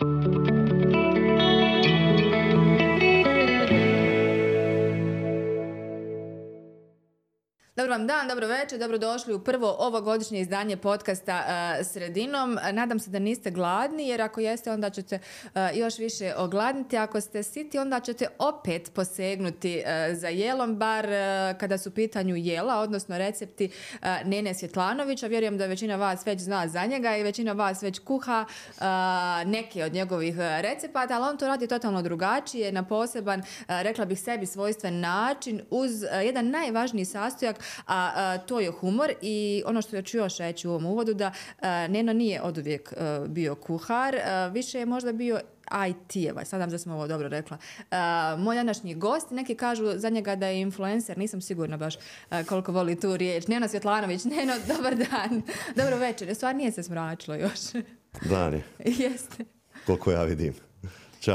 Dobro vam dan, dobro večer, dobrodošli u prvo ovogodišnje izdanje podcasta uh, Sredinom. E, nadam se da niste gladni, jer ako jeste, onda ćete uh, još više ogladniti. Ako ste siti, onda ćete opet posegnuti uh, za jelom, bar uh, kada su pitanju jela, odnosno recepti uh, Nene Svjetlanovića. Vjerujem da većina vas već zna za njega i većina vas već kuha uh, neke od njegovih recepata, ali on to radi totalno drugačije, na poseban, uh, rekla bih sebi, svojstven način, uz uh, jedan najvažniji sastojak, a, a to je humor i ono što ću još reći u ovom uvodu da a, Neno nije od uvijek a, bio kuhar, a, više je možda bio IT-eva, sad da sam ovo dobro rekla. Uh, moj današnji gost, neki kažu za njega da je influencer, nisam sigurna baš koliko voli tu riječ. Neno Svjetlanović, Neno, dobar dan, dobro večer. Stvar nije se smračilo još. Dan je. Jeste. Koliko ja vidim.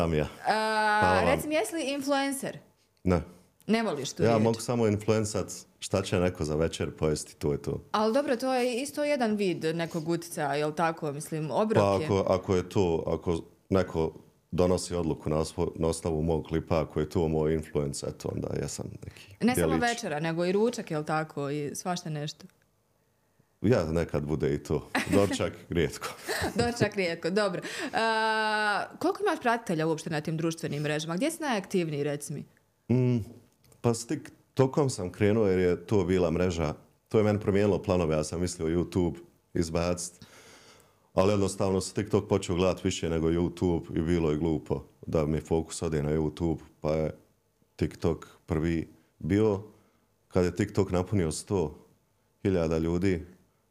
Mi ja. Uh, reci mi, jesi li influencer? Ne. Ne voliš tu ja riječ? Ja mogu samo influencat šta će neko za večer pojesti, to je to. Ali dobro, to je isto jedan vid nekog utjecaja, je li tako? Mislim, obrok pa je. ako, ako je to, ako neko donosi odluku na, osvo, na osnovu mog klipa, ako je to moj influence, eto, onda ja sam neki Ne djelić. samo večera, nego i ručak, je li tako? I svašta nešto. Ja nekad bude i to. Dorčak, rijetko. Dorčak, rijetko, dobro. Uh, koliko imaš pratitelja uopšte na tim društvenim mrežama? Gdje si najaktivniji, reci mi? Mm, pa s TikTokom sam krenuo jer je to bila mreža. To je meni promijenilo planove, ja sam mislio YouTube izbaciti. Ali jednostavno se TikTok počeo gledati više nego YouTube i bilo je glupo da mi fokus ode na YouTube. Pa je TikTok prvi bio, kad je TikTok napunio 100.000 ljudi,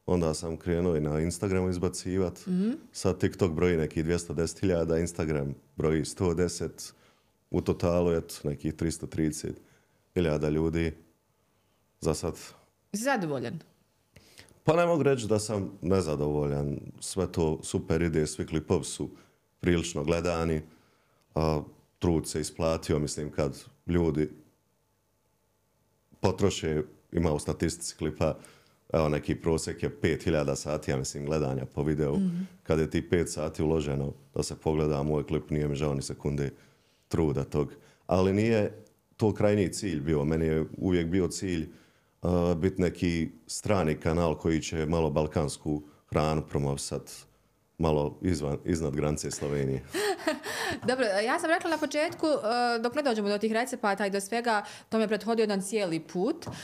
onda sam krenuo i na Instagramu izbacivati. Mm -hmm. Sad TikTok broji neki 210.000, Instagram broji 110. U totalu je nekih 330.000 ljudi. Za sad. Zadovoljan? Pa ne mogu reći da sam nezadovoljan. Sve to super ide, svi klipovi su prilično gledani. A, trud se isplatio, mislim, kad ljudi potroše, ima u statistici klipa, evo neki prosek je 5000 sati, ja mislim, gledanja po videu. Mm -hmm. Kad je ti 5 sati uloženo da se pogleda moj klip, nije mi žao ni sekunde truda tog. Ali nije to krajnji cilj bio. Meni je uvijek bio cilj uh, biti neki strani kanal koji će malo balkansku hranu promovsat malo izvan, iznad granice Slovenije. Dobro, ja sam rekla na početku, uh, dok ne dođemo do tih recepata i do svega, to mi je prethodio jedan cijeli put. Uh,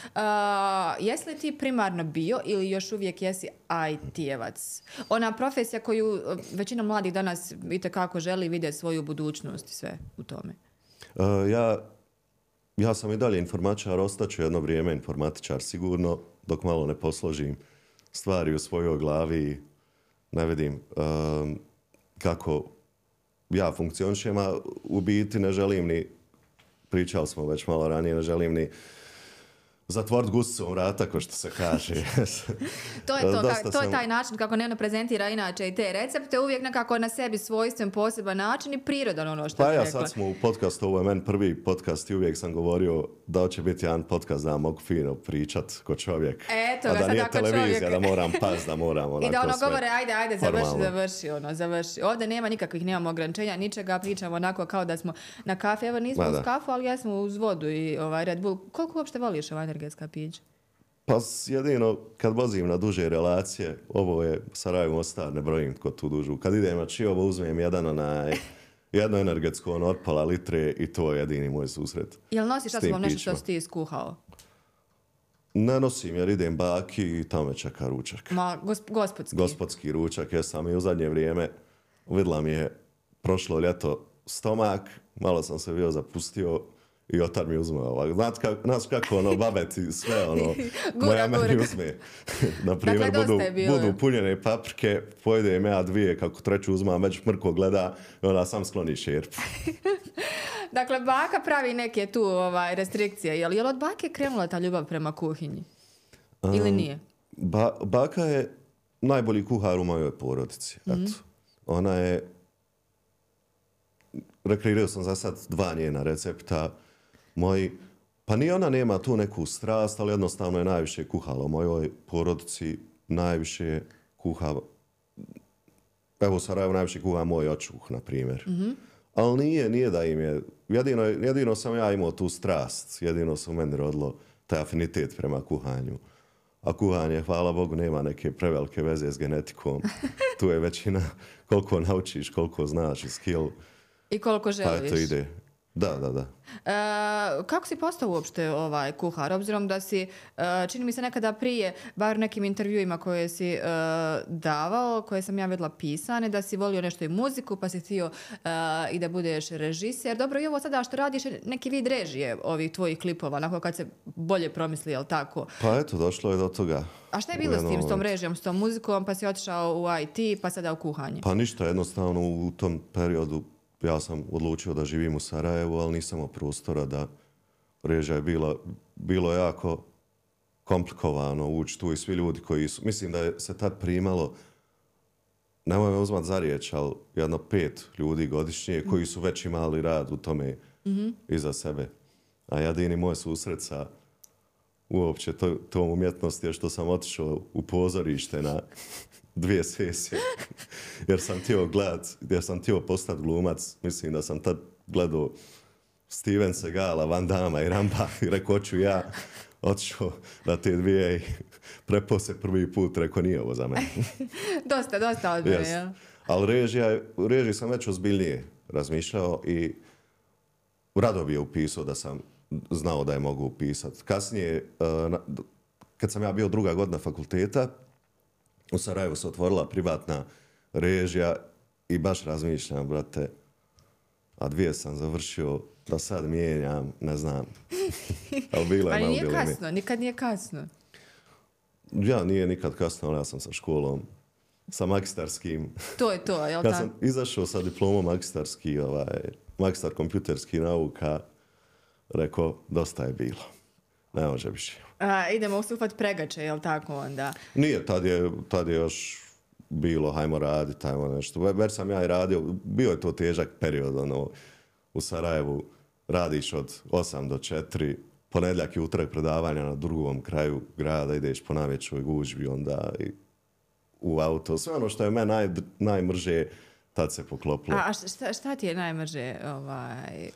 jesi li ti primarno bio ili još uvijek jesi IT-evac? Ona profesija koju uh, većina mladih danas kako želi vidjeti svoju budućnost i sve u tome. Uh, ja, ja sam i dalje informačar, ostaću jedno vrijeme informatičar sigurno, dok malo ne posložim stvari u svojoj glavi ne vidim um, kako ja funkcionišem, a u biti ne želim ni, pričali smo već malo ranije, ne želim ni zatvort gusicom vrata, ko što se kaže. to je to, ka, to sam... je taj način kako Neno prezentira inače i te recepte, uvijek nekako na sebi svojstven, poseban način i prirodan ono što pa ja, rekla. sad smo u podcastu, ovo je men prvi podcast i uvijek sam govorio da će biti jedan podcast da mogu fino pričat ko čovjek. Eto, a da nije ako televizija, čovjek... da moram pas, da moram onako I da ono sve govore, ajde, ajde, završi, formalno. završi, ono, završi. Ovdje nema nikakvih, nemamo ograničenja, ničega, pričamo onako kao da smo na kafe. Evo nismo uz kafu, ali jesmo uz vodu i ovaj Red Bull. Koliko uopšte voliš ova energetska pića? Pa jedino kad vozim na duže relacije, ovo je Sarajevo Mostar, ne brojim tko tu dužu. Kad idem na Čiovo uzmem jedan onaj, jedno energetsko ono od pola litre i to je jedini moj susret. Jel nosiš sa sobom nešto što si ti iskuhao? Ne nosim jer idem baki i tamo me čeka ručak. Ma, gosp gospodski. Gospodski ručak, ja sam i u zadnje vrijeme vidla mi je prošlo ljeto stomak, malo sam se bio zapustio i otar mi uzme ovak. Znate kako, znaš kako ono, babeti, sve ono, Gura, moja meni gura. uzme. Na primjer, Dakle, budu, je budu punjene paprike, pojedem ja dvije, kako treću uzmam, već mrko gleda i onda sam skloni šerpu. Dakle, baka pravi neke tu ovaj, restrikcije. Jel, jel od bake krenula ta ljubav prema kuhinji? Ili nije? Ba, baka je najbolji kuhar u mojoj porodici. Mm -hmm. Eto. Ona je... Rekreirao sam za sad dva njena recepta. Moji... Pa ni ona nema tu neku strast, ali jednostavno je najviše kuhala u mojoj porodici. Najviše kuha evo u Sarajevu najviše kuha moj očuh, na primjer. Ali nije, nije da im je, jedino, jedino sam ja imao tu strast, jedino su meni rodilo taj afinitet prema kuhanju. A kuhanje, hvala Bogu, nema neke prevelike veze s genetikom. Tu je većina koliko naučiš, koliko znaš i skill. I koliko Pa želiš. eto ide. Da, da, da. E, kako si postao uopšte ovaj kuhar? Obzirom da si, e, čini mi se nekada prije, bar nekim intervjuima koje si e, davao, koje sam ja vidjela pisane, da si volio nešto i muziku, pa si htio e, i da budeš režiser. Dobro, i ovo sada što radiš neki vid režije ovih tvojih klipova, onako kad se bolje promisli, jel tako? Pa eto, došlo je do toga. A šta je bilo s tim, s tom momentu. režijom, s tom muzikom, pa si otišao u IT, pa sada u kuhanje? Pa ništa, jednostavno u tom periodu ja sam odlučio da živim u Sarajevu, ali nisam imao prostora da režija je bila, bilo jako komplikovano ući tu i svi ljudi koji su, mislim da je se tad primalo, nemoj me uzmat za riječ, ali jedno pet ljudi godišnje koji su već imali rad u tome iza sebe. A jedini moj susret sa uopće to, tom umjetnosti je što sam otišao u pozorište na dvije sesije. jer sam htio gledat, jer sam htio postati glumac. Mislim da sam tad gledao Steven Segala, Van Damme i Ramba i rekao ću ja otišao na te dvije i prepao se prvi put, rekao nije ovo za mene. dosta, dosta od mene, Jest. jel? Ali režija, u režiji sam već ozbiljnije razmišljao i rado bi je upisao da sam znao da je mogu upisati. Kasnije, d- kad sam ja bio druga godina fakulteta, u Sarajevu se otvorila privatna režija i baš razmišljam, brate, a dvije sam završio, da sad mijenjam, ne znam. Ali bilo je Ali malo nije kasno, nikad nije kasno. Ja, nije nikad kasno, ali ja sam sa školom, sa magistarskim To je to, jel tako? sam izašao sa diplomom magistarski, ovaj, magistar kompjuterski nauka, rekao, dosta je bilo. Ne može više. A, idemo usufat pregače, jel tako onda? Nije, tad je, tad je još bilo, hajmo raditi, hajmo nešto. Ve- Već sam ja i radio, bio je to težak period, ono, u Sarajevu radiš od 8 do 4, ponedjeljak i utorak predavanja na drugom kraju grada, ideš po najvećoj gužbi, onda i u auto. Sve ono što je meni naj, najmrže, tad se poklopilo. A, a šta, šta ti je najmrže ovaj,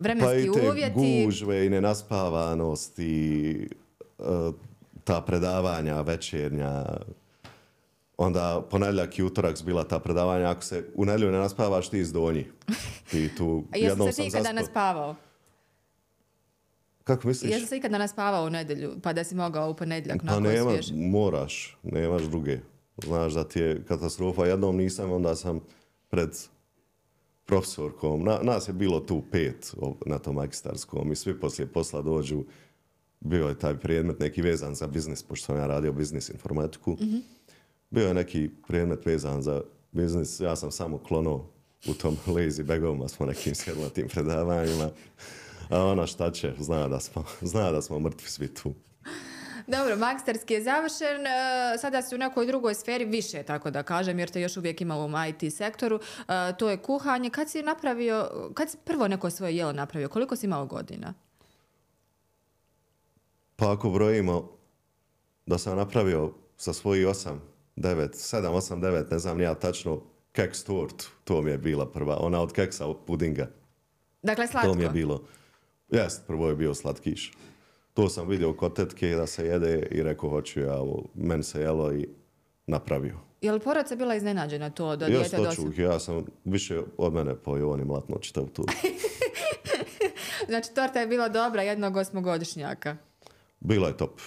Pa vremenski i te uvjeti? gužve i nenaspavanost i e, ta predavanja večernja. Onda ponedjeljak i utorak su bila ta predavanja. Ako se u nedjelju ne naspavaš, ti iz donji. I tu A jednom se sam ti ikada zaspao. naspavao? Kako misliš? Jesi se ikada naspavao u nedjelju, pa da si mogao u ponedjeljak Pa nema, svjež? moraš, nemaš druge. Znaš da ti je katastrofa. Jednom nisam, onda sam pred profesorkom. Na, nas je bilo tu pet na tom magistarskom i svi poslije posla dođu. Bio je taj predmet neki vezan za biznis, pošto sam ja radio biznis informatiku. Bio je neki predmet vezan za biznis. Ja sam samo klonuo u tom lazy bagovima smo nekim sjedli na tim predavanjima. A ona šta će, zna da smo, zna da smo mrtvi svi tu. Dobro, magistarski je završen, e, sada si u nekoj drugoj sferi više, tako da kažem, jer te još uvijek ima u ovom IT sektoru. E, To je kuhanje. Kad si napravio, kad si prvo neko svoje jelo napravio? Koliko si imao godina? Pa ako brojimo da sam napravio sa svojih 8, 9, 7, 8, 9, ne znam ni ja tačno, keks tortu, to mi je bila prva, ona od keksa od pudinga, Dakle, slatko. to mi je bilo. Jest, prvo je bio slatkiš. To sam vidio kod tetke da se jede i rekao hoću ja ovo, meni se jelo i napravio. Je li porodica bila iznenađena to da Još dijete to dosta... čuh, ja sam više od mene pojeo oni mlatno čitav tu. Znači, torta je bila dobra jednog osmogodišnjaka. Bila je top.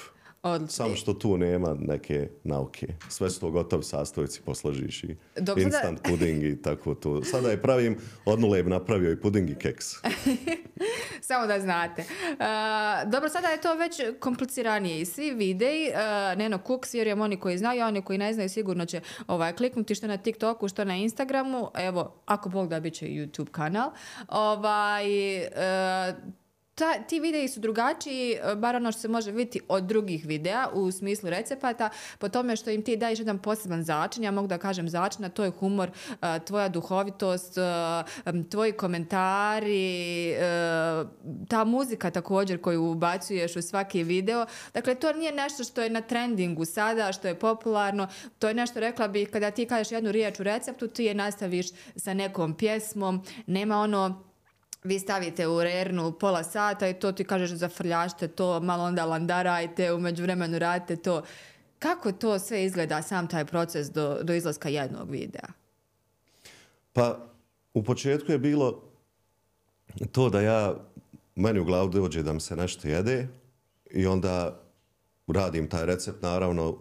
Odlično. Samo što tu nema neke nauke. Sve su to gotovi sastojci, posložiš i Dok sada- instant puding i tako to. Sada je pravim, od nule bi napravio i puding i keks. Samo da znate. E, dobro, sada je to već kompliciranije i svi videi, uh, Neno Cooks, vjerujem oni koji znaju, oni koji ne znaju sigurno će ovaj, kliknuti što na TikToku, što na Instagramu. Evo, ako Bog da, bit će i YouTube kanal. Ovaj, e, ta, ti videi su drugačiji, e, bar ono što se može vidjeti od drugih videa u smislu recepata, po tome što im ti daješ jedan poseban začin, ja mogu da kažem začin, a to je humor, e, tvoja duhovitost, e, tvoji komentari, ta muzika također koju ubacuješ u svaki video. Dakle, to nije nešto što je na trendingu sada, što je popularno, to je nešto, rekla bih, kada ti kažeš jednu riječ u receptu, ti je nastaviš sa nekom pjesmom, nema ono vi stavite u rernu pola sata i to ti kažeš zafrljašte to, malo onda landarajte, umeđu vremenu radite to. Kako to sve izgleda, sam taj proces do, do izlaska jednog videa? Pa, u početku je bilo to da ja, meni u glavu dođe da mi se nešto jede i onda radim taj recept, naravno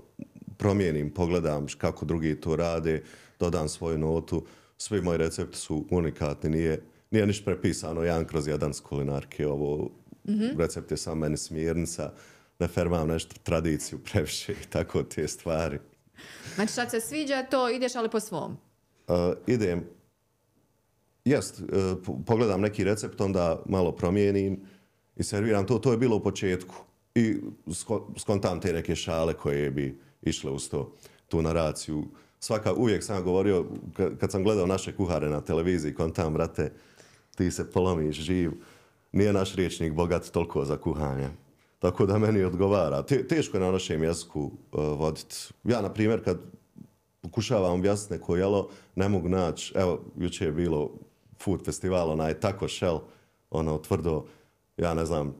promijenim, pogledam kako drugi to rade, dodam svoju notu. Svi moji recepti su unikatni, nije nije ništa prepisano jedan kroz jedan s kulinarke. Ovo mm-hmm. recept je sam meni smjernica. Ne fermam nešto tradiciju previše i tako te stvari. Znači sad se sviđa to, ideš ali po svom? Uh, idem. Jest, uh, pogledam neki recept, onda malo promijenim i serviram to. To je bilo u početku. I skontam te neke šale koje bi išle uz to, tu naraciju. Svaka, uvijek sam govorio, kad sam gledao naše kuhare na televiziji, kontam, brate, ti se polomiš živ. Nije naš riječnik bogat toliko za kuhanje. Tako da meni odgovara. Te, teško je na našem jeziku uh, voditi. Ja, na primjer, kad pokušavam objasniti neko jelo, ne mogu naći, evo, juče je bilo food festival, onaj tako shell, ono, tvrdo, ja ne znam,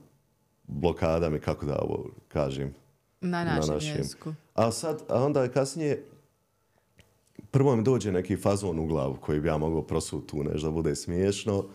blokada mi, kako da ovo kažem. Na našem, na našem. jeziku. A sad, a onda je kasnije, prvo mi dođe neki fazon u glavu koji bi ja mogao prosuti tu nešto da bude smiješno,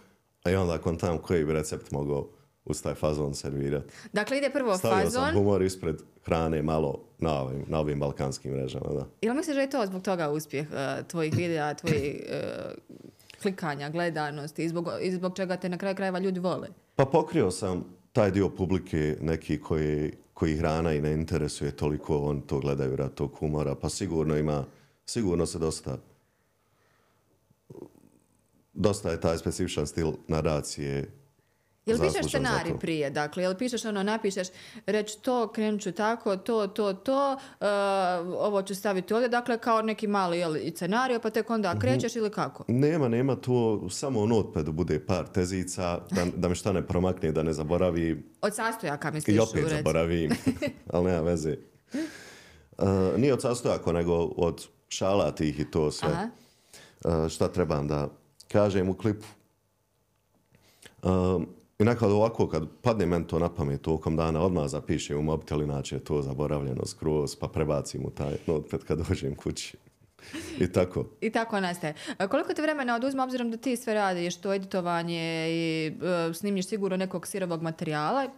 i onda kontam koji bi recept mogao uz taj fazon servirati. Dakle, ide prvo Stavio fazon. Stavio sam humor ispred hrane malo na ovim, na ovim balkanskim mrežama, da. Ili misliš da je to zbog toga uspjeh uh, tvojih videa, tvojih uh, klikanja, gledanosti i zbog, i zbog čega te na kraju krajeva ljudi vole? Pa pokrio sam taj dio publike neki koji, koji hrana i ne interesuje toliko, on to gledaju rad tog humora, pa sigurno ima, sigurno se dosta dosta je taj specifičan stil naracije Jel pišeš scenarij prije? Dakle, jel pišeš ono, napišeš, reći to, krenut ću tako, to, to, to, uh, ovo ću staviti ovdje, dakle, kao neki mali jel, scenarij, pa tek onda mhm. krećeš ili kako? Nema, nema to, samo u notepadu bude par tezica, da, da mi šta ne promakne, da ne zaboravi. Od sastojaka misliš? I opet zaboravim, ali nema veze. Uh, nije od sastojaka, nego od šala tih i to sve. Aha. Uh, šta trebam da kažem u klipu. Um, I nekad ovako, kad padne men to na pamet tokom dana, odmah zapišem u mobitel, inače je to zaboravljeno skroz, pa prebacim u taj notepad kad dođem kući. I tako. I tako nastaje. E, koliko te vremena oduzme, obzirom da ti sve radiš, to editovanje i e, snimiš sigurno nekog sirovog materijala,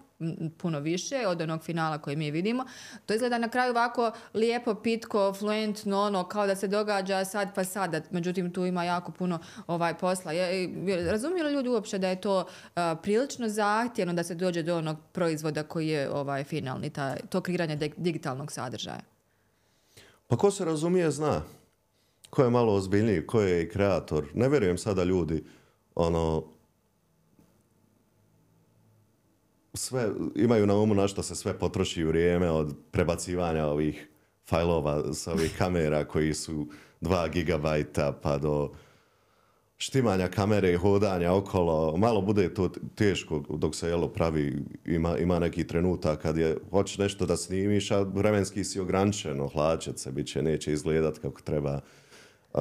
puno više od onog finala koji mi vidimo. To izgleda na kraju ovako lijepo, pitko, fluentno, ono, kao da se događa sad pa sada. Međutim, tu ima jako puno ovaj posla. Je, razumiju li ljudi uopće da je to prilično zahtjevno da se dođe do onog proizvoda koji je ovaj finalni, ta, to kreiranje digitalnog sadržaja? Pa ko se razumije, zna. Ko je malo ozbiljniji, ko je i kreator. Ne vjerujem sada ljudi, ono, sve, imaju na umu na što se sve potroši vrijeme od prebacivanja ovih fajlova sa ovih kamera koji su 2 gigabajta pa do štimanja kamere i hodanja okolo. Malo bude to teško dok se jelo pravi. Ima, ima neki trenutak kad je hoćeš nešto da snimiš, a vremenski si ograničeno, hlačet se, bit će, neće izgledat kako treba. Uh,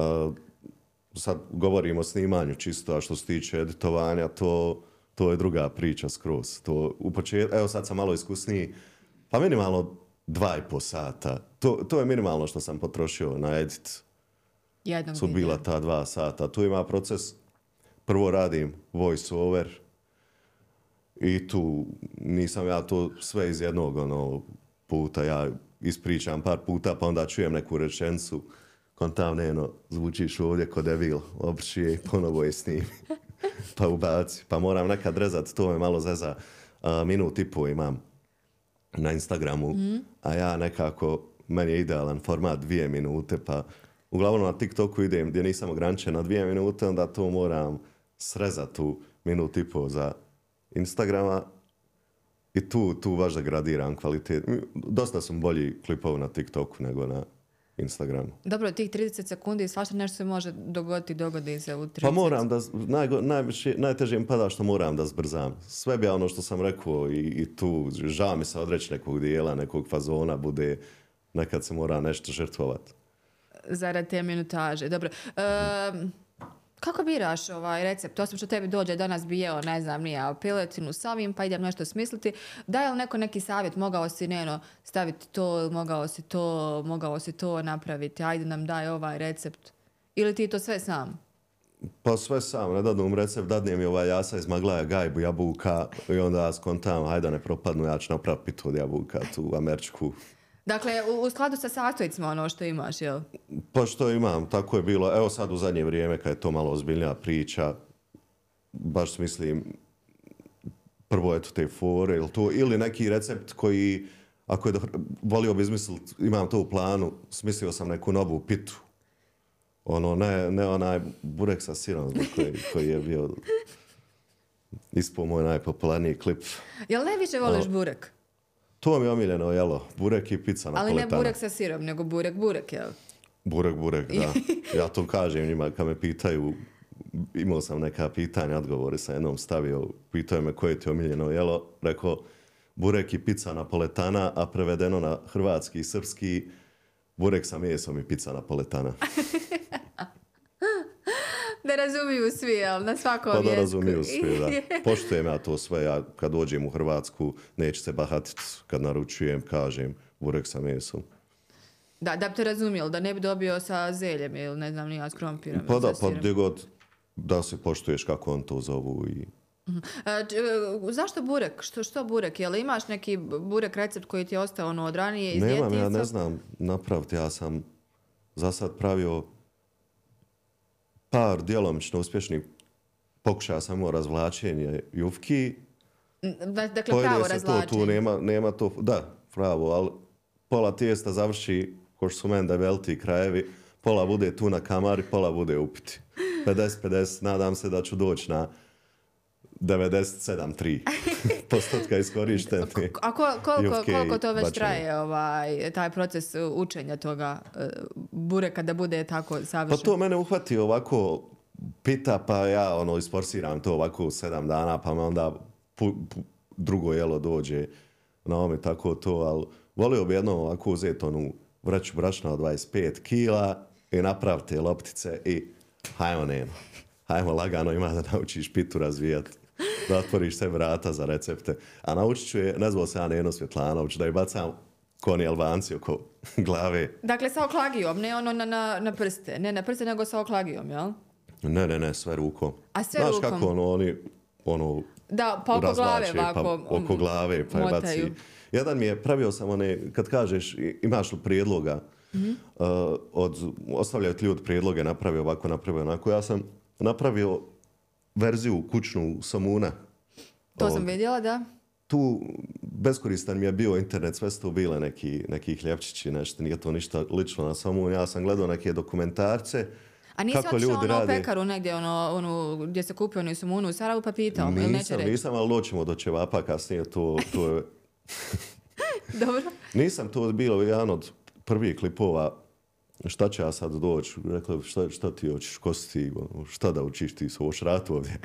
sad govorimo o snimanju čisto, a što se tiče editovanja, to to je druga priča skroz. To u počet... Evo sad sam malo iskusniji, pa minimalno dva i po sata. To, to je minimalno što sam potrošio na edit. Jednom su bila ta dva sata. Tu ima proces, prvo radim voice over i tu nisam ja to sve iz jednog ono, puta. Ja ispričam par puta pa onda čujem neku rečencu kontavneno, zvučiš ovdje kod devil, obrši i ponovo je snimi. pa ubaci. Pa moram nekad rezat, to me malo zeza. Uh, minut i po imam na Instagramu, mm. a ja nekako, meni je idealan format dvije minute, pa uglavnom na TikToku idem gdje nisam ograničen na dvije minute, onda to moram srezat u minut i po za Instagrama, I tu, tu baš da gradiram kvalitet. Dosta sam bolji klipova na TikToku nego na Instagramu. Dobro, tih 30 sekundi svašta nešto se može dogoditi, dogodi se u 30. Pa moram da, najgo, najviše, najteže mi pada što moram da zbrzam. Sve bi ja ono što sam rekao i, i tu, žao mi se odreći nekog dijela, nekog fazona, bude nekad se mora nešto žrtvovati. Zarad te minutaže. Dobro. Um, kako biraš ovaj recept? Osim što tebi dođe danas bi jeo, ne znam, nije piletinu sa ovim, pa idem nešto smisliti. Da li neko neki savjet? Mogao si, neno, staviti to, mogao si to, mogao si to napraviti. Ajde nam daj ovaj recept. Ili ti to sve sam? Pa sve sam, ne dadnu recept, dadnem mi ovaj jasa iz maglaja gajbu jabuka i onda ja skontam, hajde ne propadnu, ja ću napraviti pitu od jabuka, tu američku. Dakle, u, u skladu sa sastojicima ono što imaš, jel? Pa što imam, tako je bilo. Evo sad u zadnje vrijeme kad je to malo ozbiljnija priča, baš mislim, prvo eto te fore ili, to, ili neki recept koji, ako je da, volio bi izmisliti, imam to u planu, smislio sam neku novu pitu. Ono, ne, ne onaj burek sa sirom koji, koji je bio ispod moj najpopularniji klip. Jel ne više voliš burek? To mi je omiljeno, jelo, burek i pizza Ali napoletana. ne burek sa sirom, nego burek, burek, jel? Burek, burek, da. Ja to kažem njima kad me pitaju, imao sam neka pitanja, odgovore sam jednom stavio, pitao me koje ti je omiljeno jelo, rekao burek i pizza napoletana, a prevedeno na hrvatski i srpski, burek sa mesom i pizza napoletana. Da razumiju svi, jel? Na svakom Pa da jeziku. razumiju svi, da. Poštujem ja to sve, ja kad dođem u Hrvatsku, neću se bahatiti kad naručujem, kažem burek sa mesom. Da, da bi te razumijeli, da ne bi dobio sa zeljem ili ne znam, nija s krompirom. Pa da, pa gdje god da se poštuješ kako on to zovu i A, č- e, zašto burek? Što, što burek? Jel imaš neki burek recept koji ti je ostao ono od ranije iz Nemam, ja djetinjstva? ne znam napraviti. Ja sam za sad pravio par djelomično uspješnih pokušaja samo razvlačenje jufki. Da, dakle, pravo se to, tu nema, nema to, da, pravo, ali pola tijesta završi, ko što su meni da veliki krajevi, pola bude tu na kamari, pola bude upiti. 50-50, nadam se da ću doći na 97-3 postotka iskorišteni. A ko, koliko, koliko to već traje, ovaj, taj proces uh, učenja toga uh, bureka da bude tako Pa savršen? to mene uhvati ovako pita, pa ja ono isforsiram to ovako u sedam dana, pa me onda pu, pu, drugo jelo dođe na ome tako to, ali volio bi jedno ovako uzeti onu vreću brašna od 25 kila i napraviti loptice i hajmo neno. Hajmo lagano ima da naučiš pitu razvijati. Da otvoriš sve vrata za recepte. A naučit ću je, ne zvao se ja Neno Svjetlanović, da je bacam koni Albanci oko glave. Dakle, sa oklagijom, ne ono na, na, na prste. Ne na prste, nego sa oklagijom, jel? Ne, ne, ne, sve rukom. A sve Znaš rukom? kako ono, oni, ono, Da, pa oko glave razvlače, ovako. pa oko glave, pa je motaju. baci. Jedan mi je, pravio sam one, kad kažeš, imaš li prijedloga, Mhm. uh, od, ostavljaju ti ljudi prijedloge, napravio ovako, napravio onako. Ja sam napravio verziju kućnu samuna. To sam Od- vidjela, da. Tu beskoristan mi je bio internet, sve su bile neki, neki hljepčići, nešto, nije to ništa lično na samun. Ja sam gledao neke dokumentarce, A nisi kako otišao ljudi ono u rade. pekaru negdje, ono, ono, gdje se kupio onu sumunu u Sarajevu pa pitao, ili neće Nisam, reći? nisam, ali doćemo do ćevapa kasnije, to, to je Dobro. Nisam to bilo jedan od prvih klipova šta će ja sad doći, rekla šta, šta ti hoćeš, ko si ti, ono, šta da učiš ti su ovoš rat ovdje.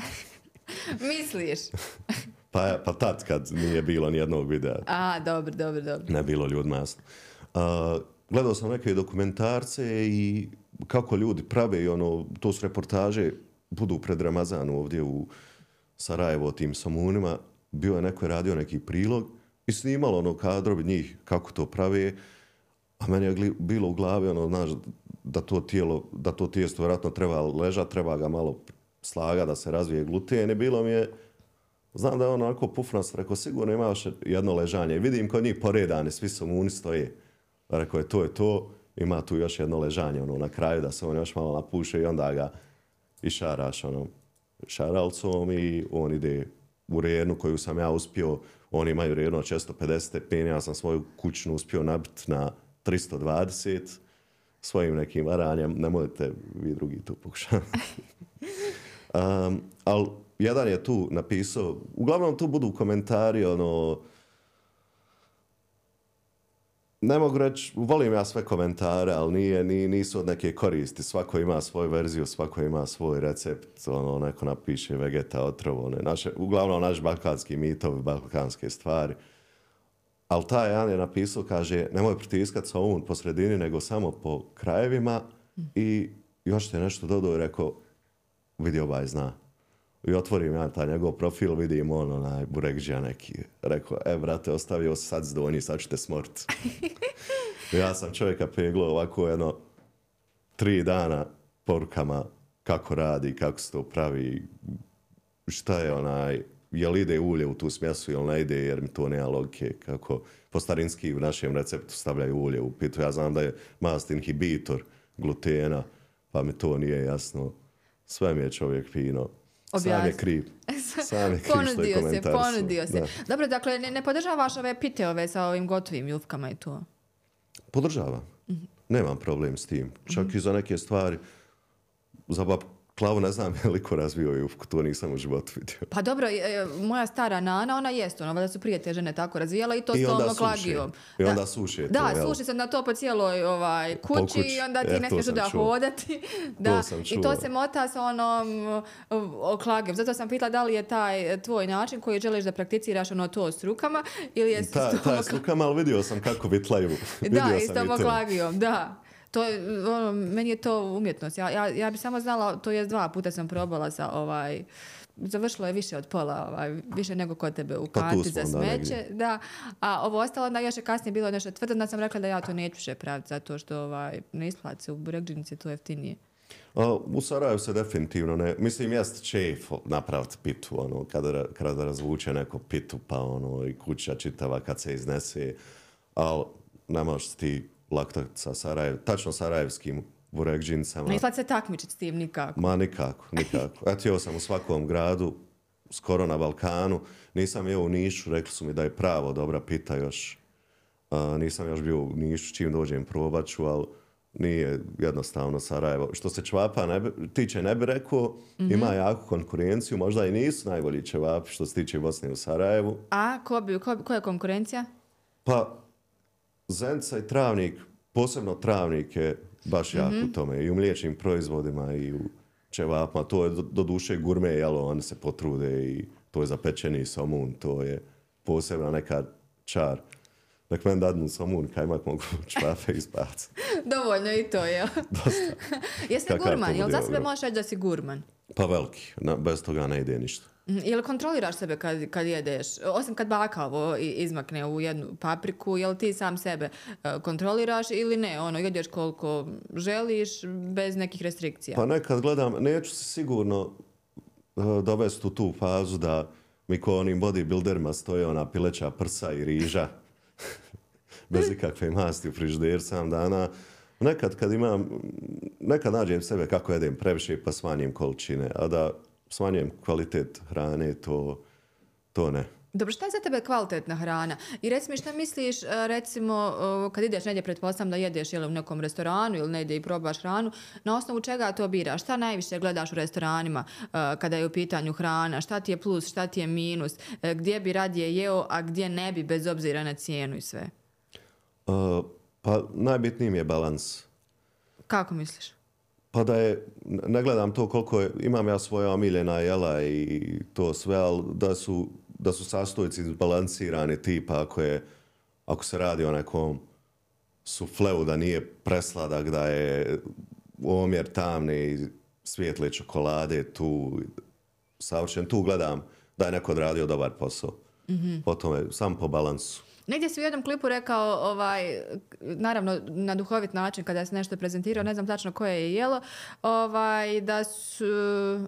Misliš? Pa, pa tad kad nije bilo ni jednog videa, A, dobro, dobro, dobro. ne bilo ljudima jasno. Uh, gledao sam neke dokumentarce i kako ljudi prave i ono, to su reportaže, budu pred Ramazanu ovdje u Sarajevo tim samunima, bio je neko je radio neki prilog i snimalo ono kadrovi njih kako to prave, a meni je bilo u glavi ono, znaš, da to tijelo, da to tijesto vjerojatno treba ležat, treba ga malo slaga da se razvije gluten i bilo mi je, znam da je onako pufnost, rekao sigurno ima još jedno ležanje. Vidim kod njih poredane, svi samuni stoje. Rekao je to je to, ima tu još jedno ležanje ono, na kraju da se on još malo napuše i onda ga išaraš ono, šaralcom i on ide u renu koju sam ja uspio, oni imaju renu od 650 stepeni, ja sam svoju kućnu uspio nabiti na 320 svojim nekim varanjem, nemojte vi drugi to pokušati. um, ali jedan je tu napisao, uglavnom tu budu komentari, ono, ne mogu reći, volim ja sve komentare, ali nije, ni, nisu od neke koristi. Svako ima svoju verziju, svako ima svoj recept. Ono, neko napiše vegeta, otrovo, ne. Naše, uglavnom naš balkanski mitovi, balkanske stvari. Ali taj jedan je napisao, kaže, nemoj pritiskat sa ovom po sredini, nego samo po krajevima i još te nešto dodao i rekao, vidi ovaj zna. I otvorim ja taj njegov profil, vidim on onaj burekđija neki. Rekao, e brate, ostavio se sad zdonji, sad ćete smrt. ja sam čovjeka peglo ovako jedno tri dana porukama kako radi, kako se to pravi, šta je onaj, je li ide ulje u tu smjesu ili ne ide, jer mi to nema logike, kako po starinski u našem receptu stavljaju ulje u pitu. Ja znam da je mast inhibitor glutena, pa mi to nije jasno. Sve mi je čovjek fino. Sam je kriv. Sam je kriv što je Ponudio se, ponudio se. Da. Dobro, dakle, ne, ne podržavaš ove piteove sa ovim gotovim jufkama i to? Podržavam. Nemam problem s tim. Čak i za neke stvari. Za bab Klavu ne znam je li ko razvio jufku, to nisam u životu vidio. Pa dobro, e, moja stara nana, ona jest ono, valjda su prije te žene tako razvijala i to I s onda klagijom. I Da. onda suše to, Da, jel? suši se na to po cijeloj ovaj, kući, kući. i onda ti E, ne to smiješ da čuo. hodati. Da. sam I to se mota sa onom o klagijom. Zato sam pitala da li je taj tvoj način koji želiš da prakticiraš ono to s rukama ili je s Ta, tom ta s rukama, ali vidio sam kako vitlaju. Da, i s tom to. oklagijom, da. To je, ono, meni je to umjetnost. Ja, ja, ja bi samo znala, to je dva puta sam probala sa ovaj, završilo je više od pola, ovaj, više nego kod tebe u Pa kanti smo za smeće. negdje. Da, a ovo ostalo, onda još je kasnije bilo nešto tvrdo, onda sam rekla da ja to neću više praviti, zato što ovaj, ne isplati se u Burekđinici, to je jeftinije. A, u Sarajevu se definitivno ne... Mislim, jest čef napraviti pitu, ono, kada, kada razvuče neko pitu, pa ono, i kuća čitava kad se iznese, ali ne možeš ti laktat sa Sarajev, tačno sarajevskim burekđincama. Ne isplati se takmičiti s tim nikako. Ma nikako, nikako. Eto, jeo sam u svakom gradu, skoro na Balkanu. Nisam jeo u Nišu, rekli su mi da je pravo dobra pita još. A, nisam još bio u Nišu, čim dođem probat ću, ali nije jednostavno Sarajevo. Što se čvapa ne bi, tiče, ne bi rekao, ima jaku konkurenciju, možda i nisu najbolji čevapi što se tiče Bosne u Sarajevu. A, ko, bi, ko, ko je konkurencija? Pa, Zenca i Travnik, posebno Travnik je baš jak u tome. I u mliječnim proizvodima i u čevapima. To je do, do duše gurme, jelo, oni se potrude i to je zapečeni somun. To je posebna neka čar. Nek meni dadnu somun, kajmak mogu čevape izbaciti. Dovoljno i to, jel? Dosta. Jesi Kakav gurman, jel za sebe možeš reći da si gurman? Pa veliki, na, bez toga ne ide ništa. Mm, jel kontroliraš sebe kad, kad jedeš? Osim kad baka ovo izmakne u jednu papriku, jel ti sam sebe e, kontroliraš ili ne? Ono, jedeš koliko želiš, bez nekih restrikcija. Pa nekad gledam, neću se sigurno e, dovesti u tu fazu da mi ko onim bodybuilderima stoje ona pileća prsa i riža bez ikakve masti u frižider sam dana. Nekad kad imam, nekad nađem sebe kako jedem previše pa smanjim količine, a da smanjem kvalitet hrane, to, to ne. Dobro, šta je za tebe kvalitetna hrana? I reci mi šta misliš, e, recimo, e, kad ideš negdje, pretpostavljam da jedeš ili u nekom restoranu ili negdje i probaš hranu, na osnovu čega to biraš? Šta najviše gledaš u restoranima e, kada je u pitanju hrana? Šta ti je plus, šta ti je minus? Gdje bi radije jeo, a gdje ne bi, bez obzira na cijenu i sve? Uh, pa najbitniji mi je balans. Kako misliš? Pa da je, ne gledam to koliko je, imam ja svoja omiljena jela i to sve, ali da su, da su sastojci izbalansirani tipa ako je, ako se radi o nekom sufleu da nije presladak, da je omjer tamne i svijetle čokolade tu, savršen, tu gledam da je neko odradio dobar posao. Mm-hmm. Potom je sam po balansu. Negdje si u jednom klipu rekao, ovaj, naravno na duhovit način kada se nešto prezentirao, ne znam tačno koje je jelo, ovaj, da su,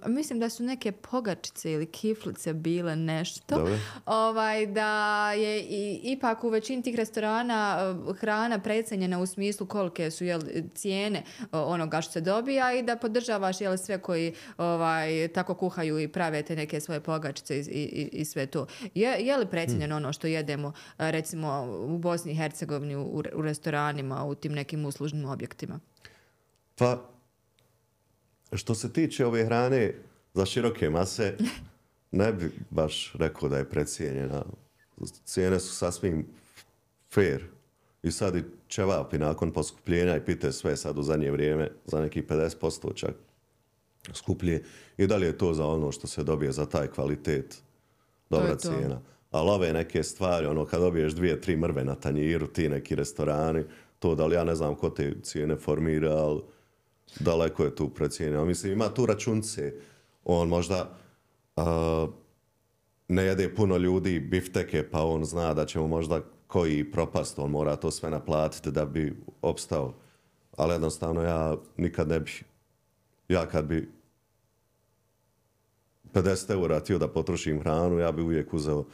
mislim da su neke pogačice ili kiflice bile nešto, ovaj, da je i, ipak u većini tih restorana eh, hrana precenjena u smislu kolike su jel, cijene o, onoga što se dobija i da podržavaš jel, sve koji ovaj, tako kuhaju i prave te neke svoje pogačice i, i, i sve to. Je, je li precenjeno ono što jedemo eh, recimo u Bosni i Hercegovini u, u restoranima, u tim nekim uslužnim objektima? Pa, što se tiče ove hrane za široke mase, ne bi baš rekao da je precijenjena. Cijene su sasvim fair. I sad i čevapi nakon poskupljenja i pite sve sad u zadnje vrijeme za neki 50% čak skuplje. I da li je to za ono što se dobije za taj kvalitet dobra To to. cijena. Ali ove neke stvari, ono kad dobiješ dvije, tri mrve na tanjiru, ti neki restorani, to da li ja ne znam ko te cijene formira, ali daleko je tu precijenio. Mislim, ima tu računce. On možda uh, ne jede puno ljudi bifteke, pa on zna da će mu možda koji propast, on mora to sve naplatiti da bi opstao. Ali jednostavno ja nikad ne bi, ja kad bi 50 eura tio da potrošim hranu, ja bi uvijek uzeo